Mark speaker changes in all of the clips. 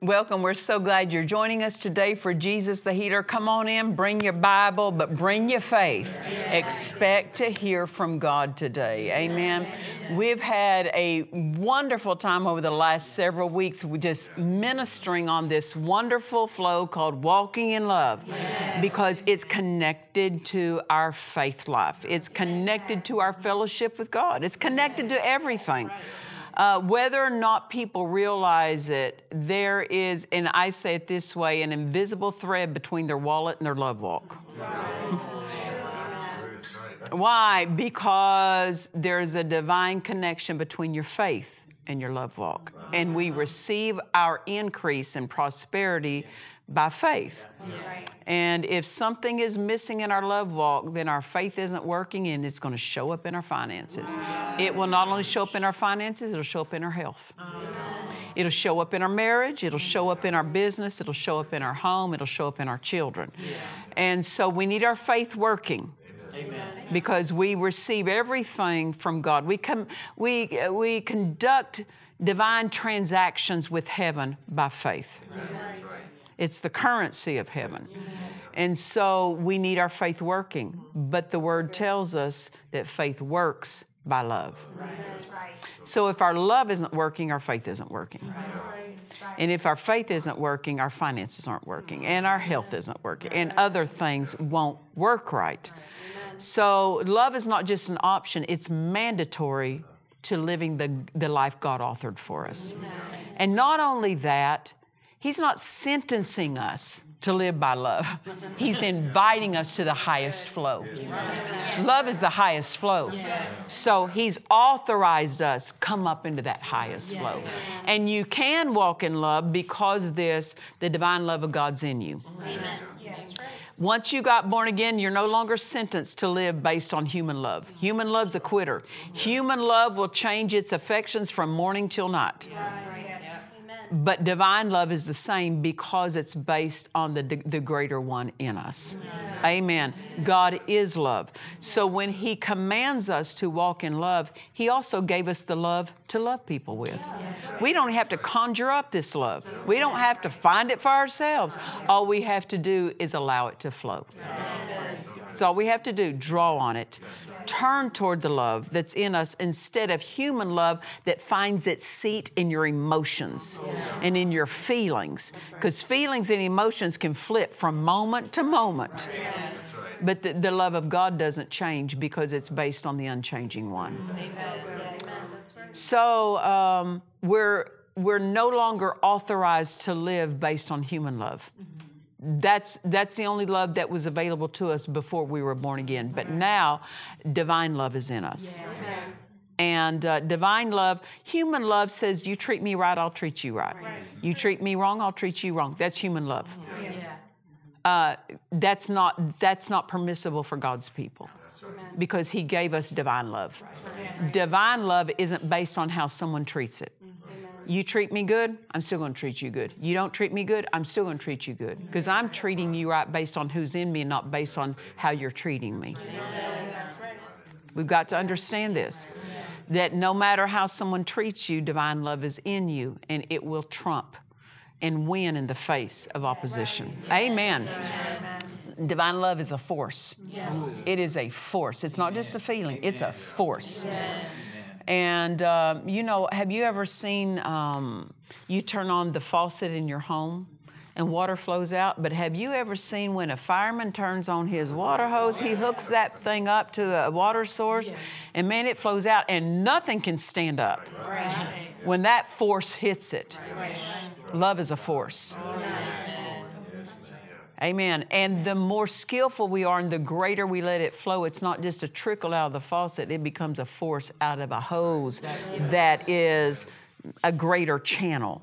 Speaker 1: Welcome. We're so glad you're joining us today for Jesus the Healer. Come on in, bring your Bible, but bring your faith. Expect to hear from God today. Amen. We've had a wonderful time over the last several weeks. We're just ministering on this wonderful flow called Walking in Love because it's connected to our faith life, it's connected to our fellowship with God, it's connected to everything. Uh, whether or not people realize it, there is, and I say it this way, an invisible thread between their wallet and their love walk. Why? Because there's a divine connection between your faith and your love walk. And we receive our increase in prosperity by faith. And if something is missing in our love walk, then our faith isn't working and it's going to show up in our finances. It will not only show up in our finances, it'll show up in our health. It'll show up in our marriage, it'll show up in our business, it'll show up in our home, it'll show up in our children. And so we need our faith working Amen. because we receive everything from God. We, com- we, we conduct divine transactions with heaven by faith. It's the currency of heaven. And so we need our faith working. But the word tells us that faith works by love. So if our love isn't working, our faith isn't working. And if our faith isn't working, our finances aren't working, and our health isn't working, and other things won't work right. So, love is not just an option, it's mandatory to living the, the life God authored for us. And not only that, He's not sentencing us to live by love, He's inviting us to the highest flow. Love is the highest flow. So He's authorized us come up into that highest flow. And you can walk in love because this, the divine love of God's in you. Once you got born again, you're no longer sentenced to live based on human love. Human love's a quitter. Human love will change its affections from morning till night. But divine love is the same because it's based on the, the greater one in us. Amen. God is love. So when He commands us to walk in love, He also gave us the love to love people with. We don't have to conjure up this love, we don't have to find it for ourselves. All we have to do is allow it to flow. That's all we have to do. Draw on it. Turn toward the love that's in us instead of human love that finds its seat in your emotions and in your feelings. Because feelings and emotions can flip from moment to moment. But the, the love of God doesn't change because it's based on the unchanging one. So um, we're, we're no longer authorized to live based on human love. That's, that's the only love that was available to us before we were born again. But now, divine love is in us. And uh, divine love, human love says, You treat me right, I'll treat you right. You treat me wrong, I'll treat you wrong. That's human love. Uh, that's, not, that's not permissible for God's people because He gave us divine love. Divine love isn't based on how someone treats it. You treat me good, I'm still going to treat you good. You don't treat me good, I'm still going to treat you good because I'm treating you right based on who's in me and not based on how you're treating me. We've got to understand this that no matter how someone treats you, divine love is in you and it will trump and win in the face of opposition. Amen. Divine love is a force. It is a force. It's not just a feeling, it's a force. And, um, you know, have you ever seen um, you turn on the faucet in your home and water flows out. But have you ever seen when a fireman turns on his water hose, he hooks that thing up to a water source, and man, it flows out, and nothing can stand up when that force hits it. Love is a force. Amen. And the more skillful we are and the greater we let it flow, it's not just a trickle out of the faucet, it becomes a force out of a hose that is a greater channel.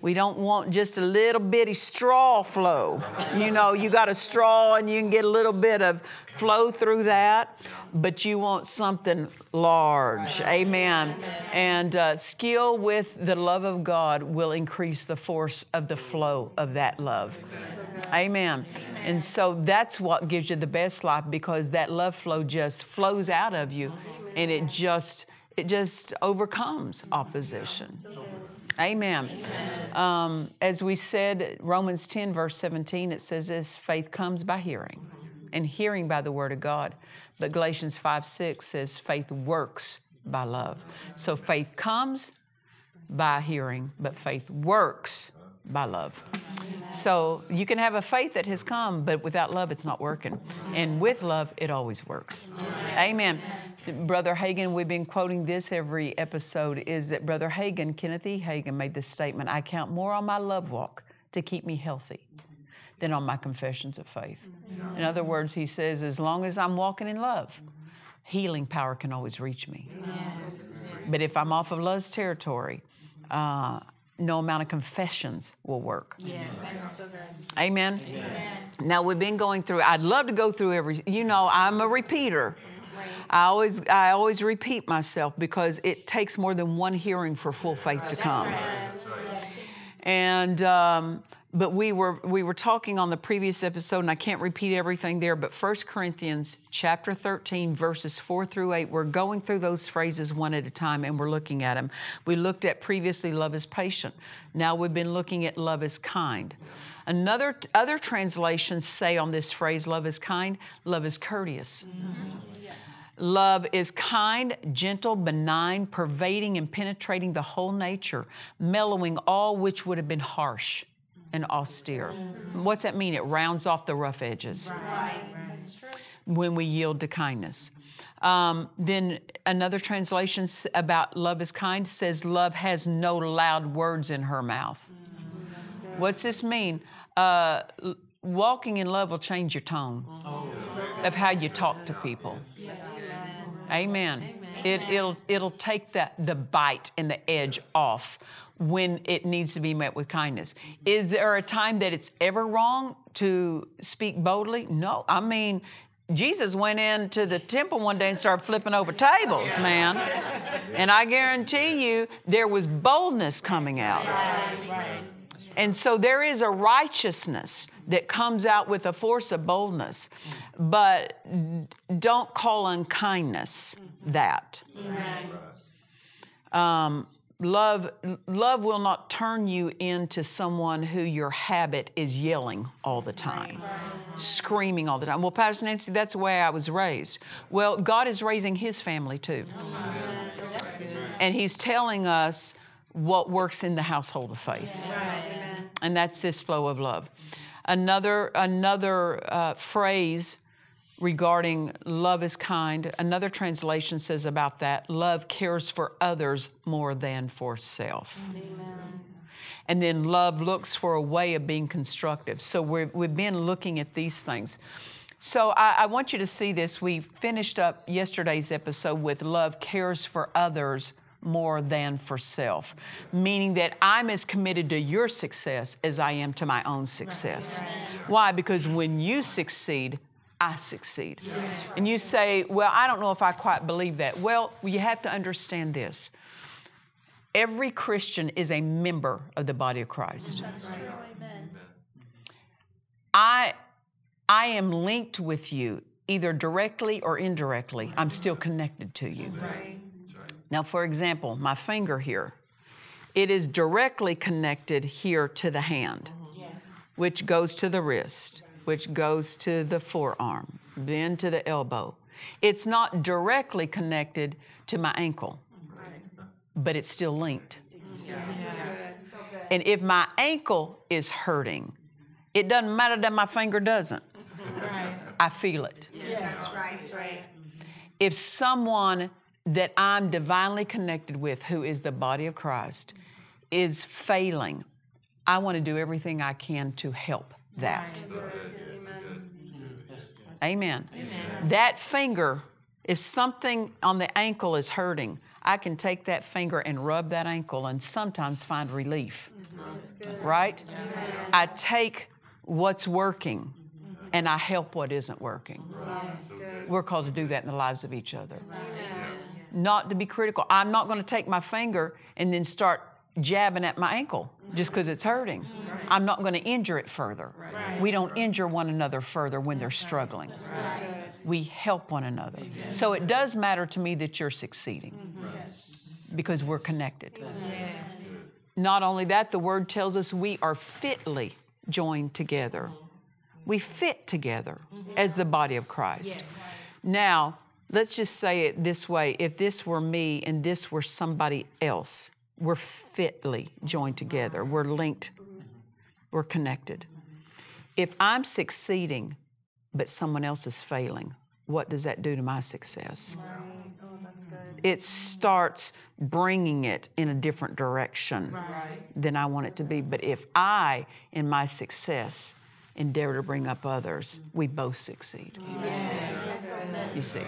Speaker 1: We don't want just a little bitty straw flow. You know, you got a straw and you can get a little bit of flow through that, but you want something large. Amen. And uh, skill with the love of God will increase the force of the flow of that love. Amen. And so that's what gives you the best life because that love flow just flows out of you and it just it just overcomes opposition. Amen. Um, as we said, Romans 10, verse 17, it says this faith comes by hearing, and hearing by the word of God. But Galatians 5, 6 says faith works by love. So faith comes by hearing, but faith works by love. So you can have a faith that has come, but without love, it's not working. And with love, it always works. Amen. Brother Hagin, we've been quoting this every episode, is that Brother Hagin, Kenneth E. Hagin, made this statement I count more on my love walk to keep me healthy than on my confessions of faith. In other words, he says, as long as I'm walking in love, healing power can always reach me. But if I'm off of love's territory, uh, no amount of confessions will work.
Speaker 2: Yes.
Speaker 1: Amen. Now we've been going through. I'd love to go through every. You know, I'm a repeater. I always, I always repeat myself because it takes more than one hearing for full faith to come. And um, but we were we were talking on the previous episode, and I can't repeat everything there. But 1 Corinthians chapter 13, verses 4 through 8, we're going through those phrases one at a time, and we're looking at them. We looked at previously, love is patient. Now we've been looking at love is kind. Another other translations say on this phrase, love is kind, love is courteous. Love is kind, gentle, benign, pervading and penetrating the whole nature, mellowing all which would have been harsh and austere. What's that mean? It rounds off the rough edges when we yield to kindness. Um, then another translation about love is kind says, Love has no loud words in her mouth. What's this mean? Uh, walking in love will change your tone of how you talk to people. Amen. It, it'll, it'll take the, the bite and the edge off when it needs to be met with kindness. Is there a time that it's ever wrong to speak boldly? No. I mean, Jesus went into the temple one day and started flipping over tables, man. And I guarantee you there was boldness coming out. And so there is a righteousness that comes out with a force of boldness, but don't call unkindness that. Um, love, love will not turn you into someone who your habit is yelling all the time, screaming all the time. Well, Pastor Nancy, that's the way I was raised. Well, God is raising His family too, and He's telling us what works in the household of faith and that's this flow of love. Another another uh, phrase regarding love is kind. Another translation says about that: love cares for others more than for self. And then love looks for a way of being constructive. So we're, we've been looking at these things. So I, I want you to see this. We finished up yesterday's episode with love cares for others more than for self, meaning that I'm as committed to your success as I am to my own success. Why? Because when you succeed, I succeed. And you say, Well, I don't know if I quite believe that. Well, you have to understand this. Every Christian is a member of the body of Christ. I, I am linked with you either directly or indirectly. I'm still connected to you. Now, for example, my finger here, it is directly connected here to the hand, which goes to the wrist, which goes to the forearm, then to the elbow. It's not directly connected to my ankle, but it's still linked. And if my ankle is hurting, it doesn't matter that my finger doesn't. I feel it.
Speaker 2: That's right. That's right.
Speaker 1: If someone that I'm divinely connected with, who is the body of Christ, is failing, I want to do everything I can to help that. Amen. That finger, if something on the ankle is hurting, I can take that finger and rub that ankle and sometimes find relief. Right? I take what's working and I help what isn't working. We're called to do that in the lives of each other. Not to be critical. I'm not going to take my finger and then start jabbing at my ankle just because it's hurting. I'm not going to injure it further. We don't injure one another further when they're struggling. We help one another. So it does matter to me that you're succeeding mm-hmm. because we're connected. Not only that, the word tells us we are fitly joined together. We fit together mm-hmm. as the body of Christ. Now, let's just say it this way if this were me and this were somebody else, we're fitly joined together, we're linked, we're connected. If I'm succeeding, but someone else is failing, what does that do to my success? It starts bringing it in a different direction than I want it to be. But if I, in my success, endeavor to bring up others, we both succeed. You see?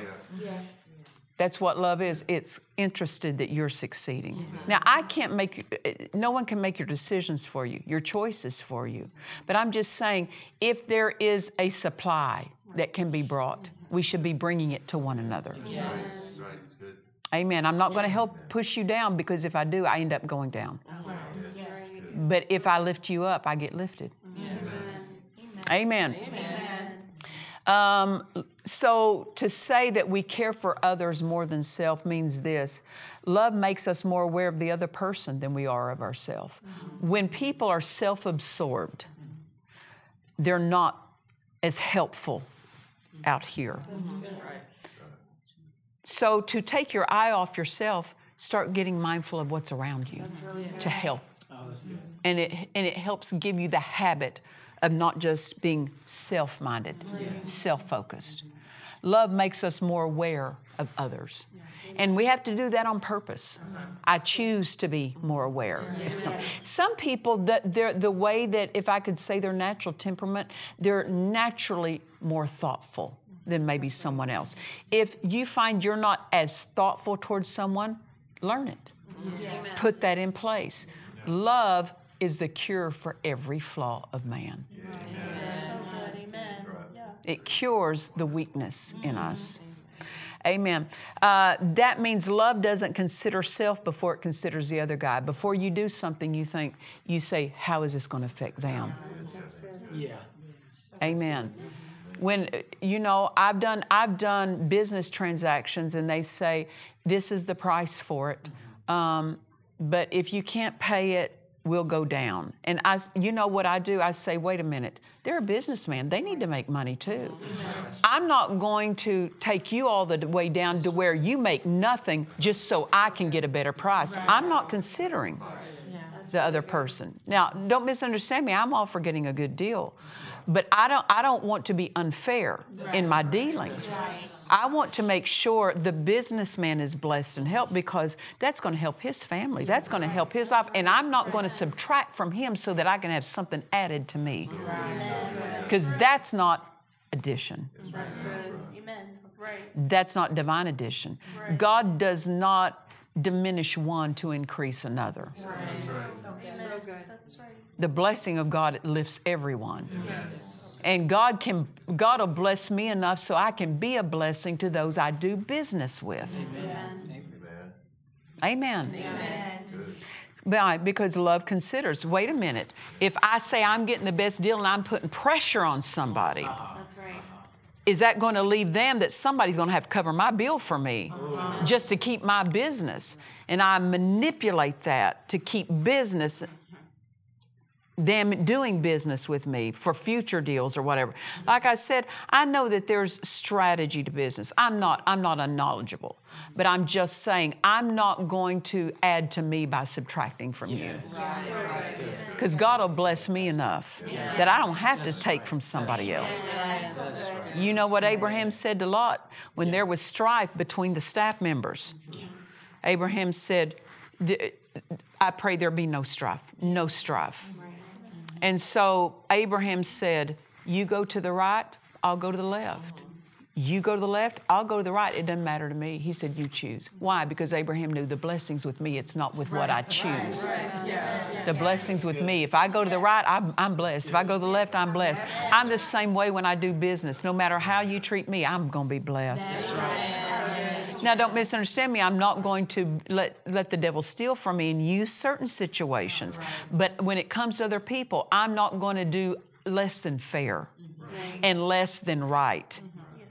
Speaker 1: That's what love is. It's interested that you're succeeding. Now, I can't make you, no one can make your decisions for you, your choices for you. But I'm just saying, if there is a supply that can be brought, we should be bringing it to one another.
Speaker 2: Yes.
Speaker 1: Amen. I'm not going to help push you down because if I do, I end up going down. Oh, but if I lift you up, I get lifted. Amen. Um, so to say that we care for others more than self means this love makes us more aware of the other person than we are of ourselves. When people are self absorbed, they're not as helpful out here. So to take your eye off yourself, start getting mindful of what's around you to help. And it and it helps give you the habit of not just being self-minded, self-focused. Love makes us more aware of others. And we have to do that on purpose. Uh-huh. I choose to be more aware of some. Some people that they're the way that if I could say their natural temperament, they're naturally more thoughtful than maybe someone else. If you find you're not as thoughtful towards someone, learn it. Put that in place. Love is the cure for every flaw of man. It cures the weakness in us. Amen. Uh, that means love doesn't consider self before it considers the other guy. Before you do something, you think, you say, how is this going to affect them?
Speaker 3: Yeah.
Speaker 1: Amen. When you know, I've done I've done business transactions, and they say this is the price for it, um, but if you can't pay it, we'll go down. And I, you know what I do? I say, wait a minute, they're a businessman. They need to make money too. I'm not going to take you all the way down to where you make nothing just so I can get a better price. I'm not considering the other person. Now, don't misunderstand me. I'm all for getting a good deal. But I don't I don't want to be unfair in my dealings. I want to make sure the businessman is blessed and helped because that's going to help his family. That's going to help his life. And I'm not going to subtract from him so that I can have something added to me. Because that's not addition.
Speaker 2: Amen. Right.
Speaker 1: That's not divine addition. God does not diminish one to increase another.
Speaker 2: Good. That's right.
Speaker 1: The blessing of God lifts everyone. And God can God will bless me enough so I can be a blessing to those I do business with. Amen. Why? Because love considers. Wait a minute. If I say I'm getting the best deal and I'm putting pressure on somebody,
Speaker 2: That's right.
Speaker 1: is that going to leave them that somebody's going to have to cover my bill for me uh-huh. just to keep my business? And I manipulate that to keep business them doing business with me for future deals or whatever. Like I said, I know that there's strategy to business. I'm not I'm not unknowledgeable, but I'm just saying I'm not going to add to me by subtracting from you. Because God will bless me enough that I don't have to take from somebody else. You know what Abraham said to Lot when there was strife between the staff members? Abraham said, I pray there be no strife, no strife. And so Abraham said, You go to the right, I'll go to the left. You go to the left, I'll go to the right. It doesn't matter to me. He said, You choose. Why? Because Abraham knew the blessings with me, it's not with what I choose. The blessings with me. If I go to the right, I'm, I'm blessed. If I go to the left, I'm blessed. I'm the same way when I do business. No matter how you treat me, I'm going to be blessed. Now, don't misunderstand me. I'm not going to let, let the devil steal from me and use certain situations. But when it comes to other people, I'm not going to do less than fair and less than right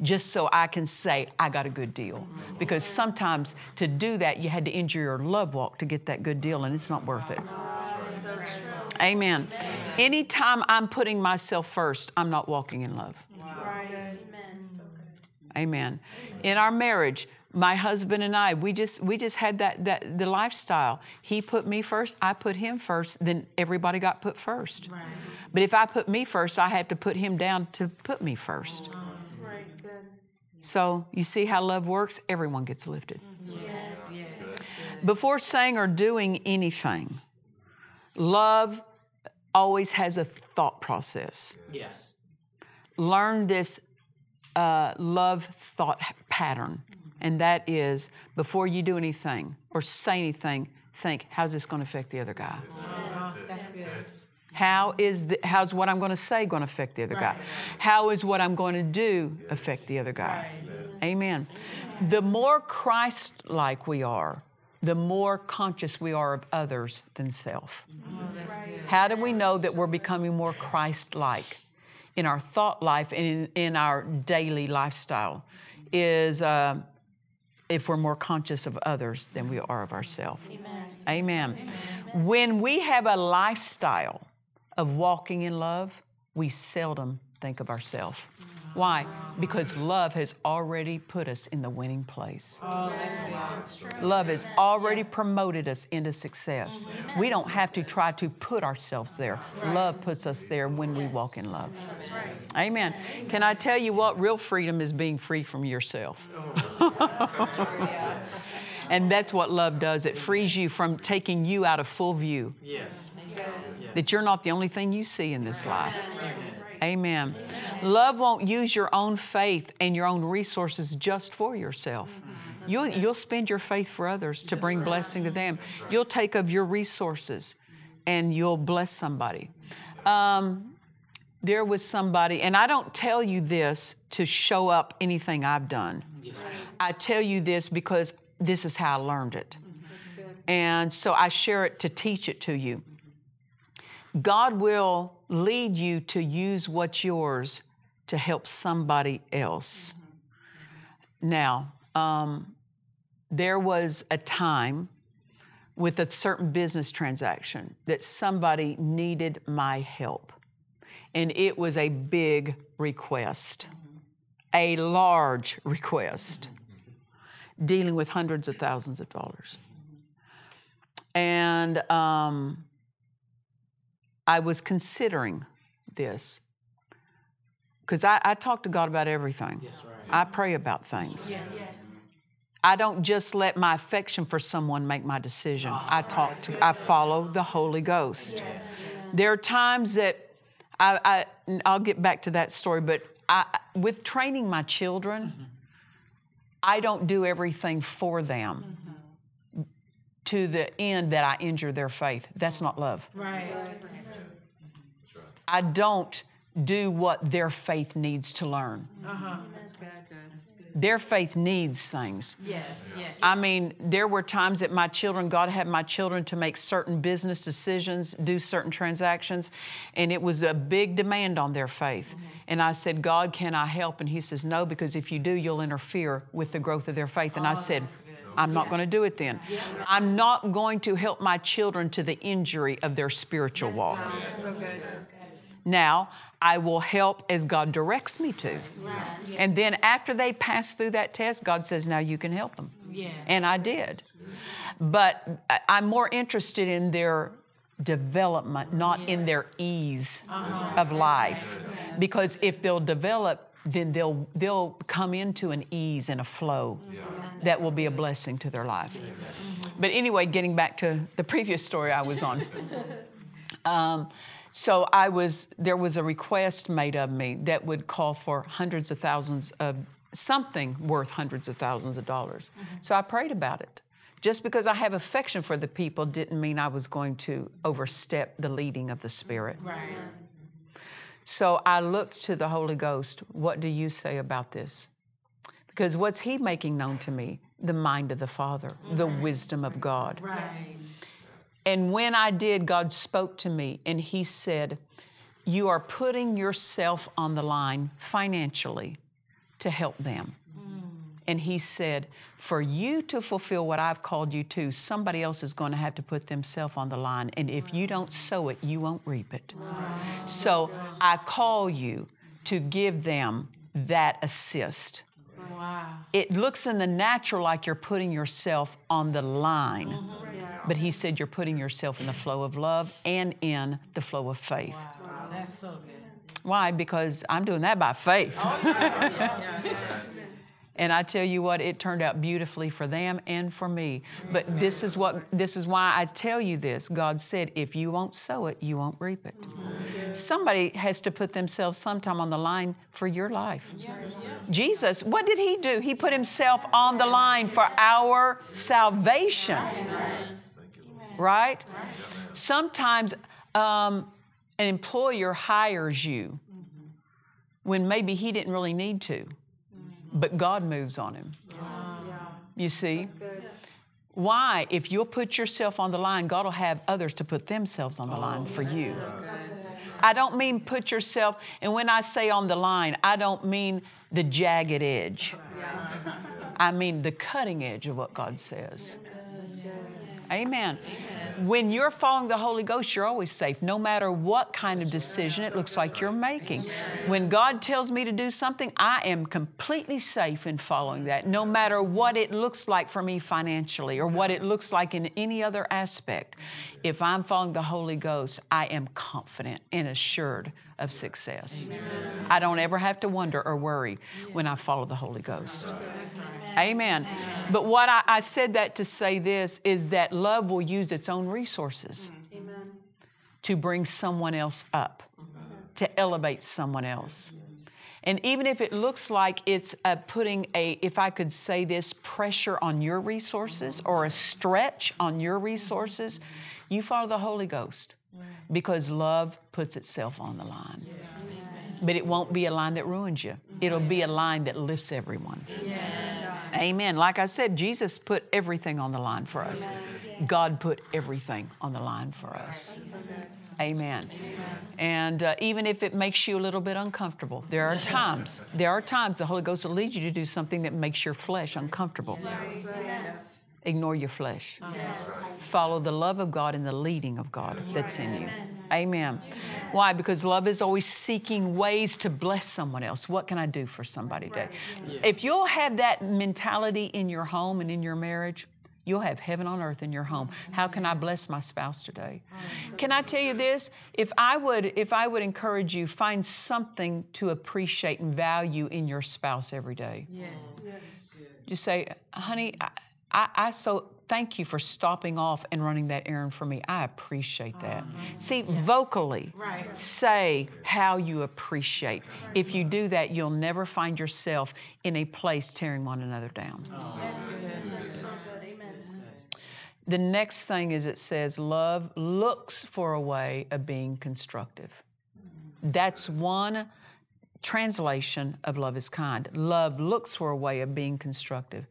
Speaker 1: just so I can say I got a good deal. Because sometimes to do that, you had to injure your love walk to get that good deal, and it's not worth it. Amen. Anytime I'm putting myself first, I'm not walking in love. Amen. Amen. In our marriage, my husband and I, we just we just had that that the lifestyle. He put me first, I put him first, then everybody got put first. But if I put me first, I have to put him down to put me first. Right. So you see how love works? Everyone gets lifted. Yes. Before saying or doing anything, love always has a thought process
Speaker 4: Yes.
Speaker 1: learn this uh, love thought pattern, and that is before you do anything or say anything, think, how's this going to affect the other guy? How is the, how's what I'm going to say going to affect the other guy? How is what I'm going to do affect the other guy? Amen. The more Christ-like we are, the more conscious we are of others than self. How do we know that we're becoming more Christ-like? in our thought life and in, in our daily lifestyle is uh, if we're more conscious of others than we are of ourselves. Amen. When we have a lifestyle of walking in love, we seldom think of ourselves. Why? Because love has already put us in the winning place. Love has already promoted us into success. We don't have to try to put ourselves there. Love puts us there when we walk in love. Amen. Can I tell you what? Real freedom is being free from yourself. and that's what love does. It frees you from taking you out of full view,
Speaker 4: Yes.
Speaker 1: that you're not the only thing you see in this life. Amen. Love won't use your own faith and your own resources just for yourself. You'll, you'll spend your faith for others to bring blessing to them. You'll take of your resources and you'll bless somebody. Um, there was somebody, and I don't tell you this to show up anything I've done. I tell you this because this is how I learned it. And so I share it to teach it to you. God will lead you to use what's yours to help somebody else. Now, um, there was a time with a certain business transaction that somebody needed my help. And it was a big request, a large request, dealing with hundreds of thousands of dollars. And um, I was considering this because I, I talk to God about everything.
Speaker 4: Yes, right.
Speaker 1: I pray about things. I don't just let my affection for someone make my decision. Oh, I talk to, I follow the Holy Ghost. There are times that I, I, I'll get back to that story, but I, with training my children, mm-hmm. I don't do everything for them mm-hmm. To the end that I injure their faith. That's not love.
Speaker 2: Right.
Speaker 1: I don't do what their faith needs to learn. Uh-huh.
Speaker 2: That's good.
Speaker 1: Their faith needs things.
Speaker 2: Yes. Yes.
Speaker 1: I mean, there were times that my children, God had my children to make certain business decisions, do certain transactions, and it was a big demand on their faith. And I said, God, can I help? And He says, No, because if you do, you'll interfere with the growth of their faith. And I said, I'm not going to do it then. I'm not going to help my children to the injury of their spiritual walk. Now, I will help as God directs me to. And then after they pass through that test, God says, Now you can help them.
Speaker 2: Yeah.
Speaker 1: And I did. But I'm more interested in their development, not in their ease uh-huh. of life. Because if they'll develop, then they'll, they'll come into an ease and a flow that will be a blessing to their life. But anyway, getting back to the previous story I was on. Um, so I was there was a request made of me that would call for hundreds of thousands of something worth hundreds of thousands of dollars. So I prayed about it. Just because I have affection for the people didn't mean I was going to overstep the leading of the Spirit.
Speaker 2: Right.
Speaker 1: So I looked to the Holy Ghost. What do you say about this? Because what's He making known to me? The mind of the Father, the wisdom of God.
Speaker 2: Right.
Speaker 1: And when I did, God spoke to me and He said, You are putting yourself on the line financially to help them. And He said, For you to fulfill what I've called you to, somebody else is going to have to put themselves on the line. And if you don't sow it, you won't reap it. So I call you to give them that assist.
Speaker 2: Wow.
Speaker 1: It looks in the natural like you're putting yourself on the line. But he said you're putting yourself in the flow of love and in the flow of faith.
Speaker 2: Wow. That's so good.
Speaker 1: Why? Because I'm doing that by faith. Oh, and I tell you what, it turned out beautifully for them and for me. But this is what this is why I tell you this. God said, if you won't sow it, you won't reap it. Somebody has to put themselves sometime on the line for your life. Jesus, what did he do? He put himself on the line for our salvation. Right? Sometimes um, an employer hires you when maybe he didn't really need to, but God moves on him. You see? Why? If you'll put yourself on the line, God will have others to put themselves on the line for you. I don't mean put yourself, and when I say on the line, I don't mean the jagged edge. I mean the cutting edge of what God says. Amen. When you're following the Holy Ghost, you're always safe, no matter what kind of decision it looks like you're making. When God tells me to do something, I am completely safe in following that, no matter what it looks like for me financially or what it looks like in any other aspect. If I'm following the Holy Ghost, I am confident and assured of success. I don't ever have to wonder or worry when I follow the Holy Ghost. Amen. But what I, I said that to say this is that love will use its own resources mm-hmm. to bring someone else up, mm-hmm. to elevate someone else. And even if it looks like it's uh, putting a, if I could say this, pressure on your resources mm-hmm. or a stretch on your resources, you follow the Holy Ghost because love puts itself on the line. But it won't be a line that ruins you, it'll be a line that lifts everyone. Amen. Like I said, Jesus put everything on the line for us. God put everything on the line for us. Amen. And uh, even if it makes you a little bit uncomfortable, there are times, there are times the Holy Ghost will lead you to do something that makes your flesh uncomfortable. yes Ignore your flesh. Follow the love of God and the leading of God that's in you. Amen. Why? Because love is always seeking ways to bless someone else. What can I do for somebody today? If you'll have that mentality in your home and in your marriage, you'll have heaven on earth in your home. Mm-hmm. How can I bless my spouse today? Can I tell you this? If I would if I would encourage you find something to appreciate and value in your spouse every day.
Speaker 2: Yes.
Speaker 1: Just say, honey, I, I, I so thank you for stopping off and running that errand for me. I appreciate that. See, vocally
Speaker 2: Right.
Speaker 1: say how you appreciate. If you do that, you'll never find yourself in a place tearing one another down. The next thing is it says love looks for a way of being constructive. That's one translation of love is kind. Love looks for a way of being constructive.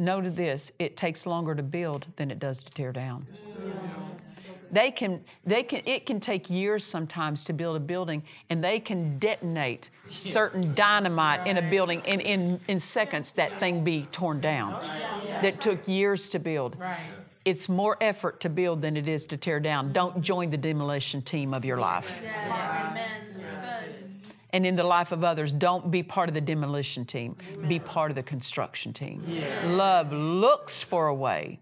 Speaker 1: Note this it takes longer to build than it does to tear down. They can, they can, it can take years sometimes to build a building, and they can detonate certain dynamite in a building, and in, in seconds that thing be torn down. That took years to build. It's more effort to build than it is to tear down. Don't join the demolition team of your life. And in the life of others, don't be part of the demolition team. Be part of the construction team. Love looks for a way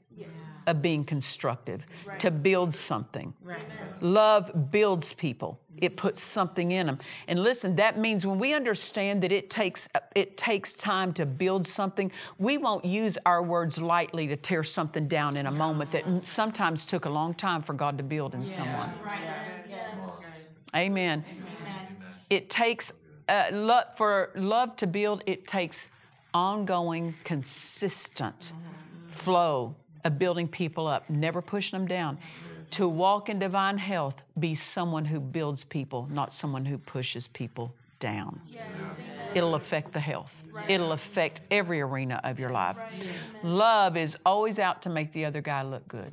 Speaker 1: of being constructive, to build something. Love builds people. It puts something in them. And listen, that means when we understand that it takes it takes time to build something, we won't use our words lightly to tear something down in a moment that sometimes took a long time for God to build in someone. Amen. It takes uh, love, for love to build. It takes ongoing, consistent flow of building people up, never pushing them down. To walk in divine health, be someone who builds people, not someone who pushes people down. It'll affect the health. It'll affect every arena of your life. Love is always out to make the other guy look good.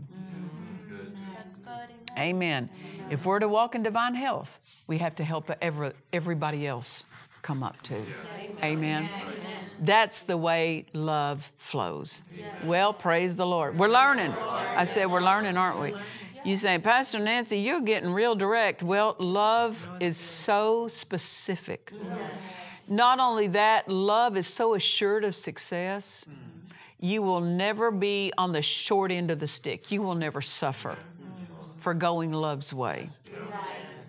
Speaker 1: Amen. If we're to walk in divine health, we have to help every, everybody else come up too. Amen. That's the way love flows. Well, praise the Lord. We're learning. I said we're learning, aren't we? You say, Pastor Nancy, you're getting real direct. Well, love is so specific. Not only that, love is so assured of success. You will never be on the short end of the stick. You will never suffer for going love's way.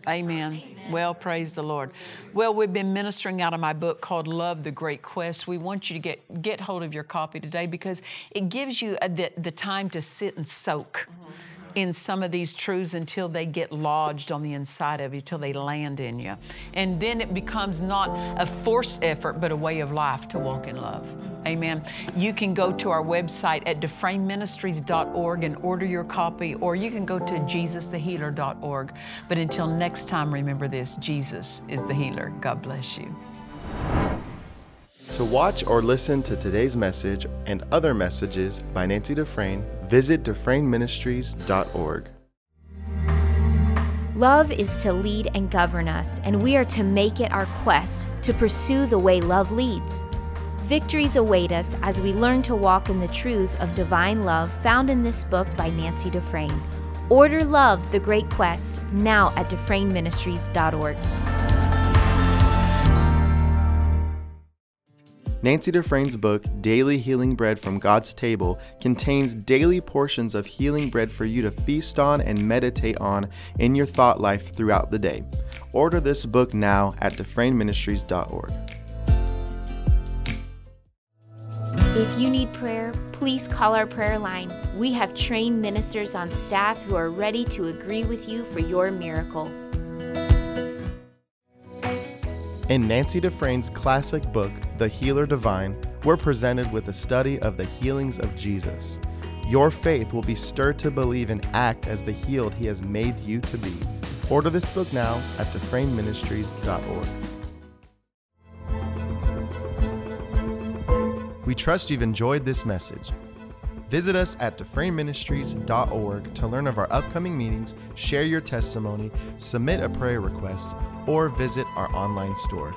Speaker 1: Amen. Well, praise the Lord. Well, we've been ministering out of my book called Love the Great Quest. We want you to get, get hold of your copy today because it gives you a, the, the time to sit and soak mm-hmm. In some of these truths until they get lodged on the inside of you, till they land in you. And then it becomes not a forced effort, but a way of life to walk in love. Amen. You can go to our website at dufresneministries.org and order your copy, or you can go to jesusthehealer.org. But until next time, remember this Jesus is the healer. God bless you.
Speaker 5: To watch or listen to today's message and other messages by Nancy Dufresne, visit DufresneMinistries.org.
Speaker 4: Love is to lead and govern us, and we are to make it our quest to pursue the way love leads. Victories await us as we learn to walk in the truths of divine love found in this book by Nancy Dufresne. Order Love, the Great Quest, now at DufresneMinistries.org.
Speaker 5: Nancy Dufresne's book, Daily Healing Bread from God's Table, contains daily portions of healing bread for you to feast on and meditate on in your thought life throughout the day. Order this book now at DufresneMinistries.org.
Speaker 4: If you need prayer, please call our prayer line. We have trained ministers on staff who are ready to agree with you for your miracle.
Speaker 5: In Nancy Dufresne's classic book, The Healer Divine, we're presented with a study of the healings of Jesus. Your faith will be stirred to believe and act as the healed He has made you to be. Order this book now at DufresneMinistries.org. We trust you've enjoyed this message. Visit us at DufresneMinistries.org to learn of our upcoming meetings, share your testimony, submit a prayer request, or visit our online store.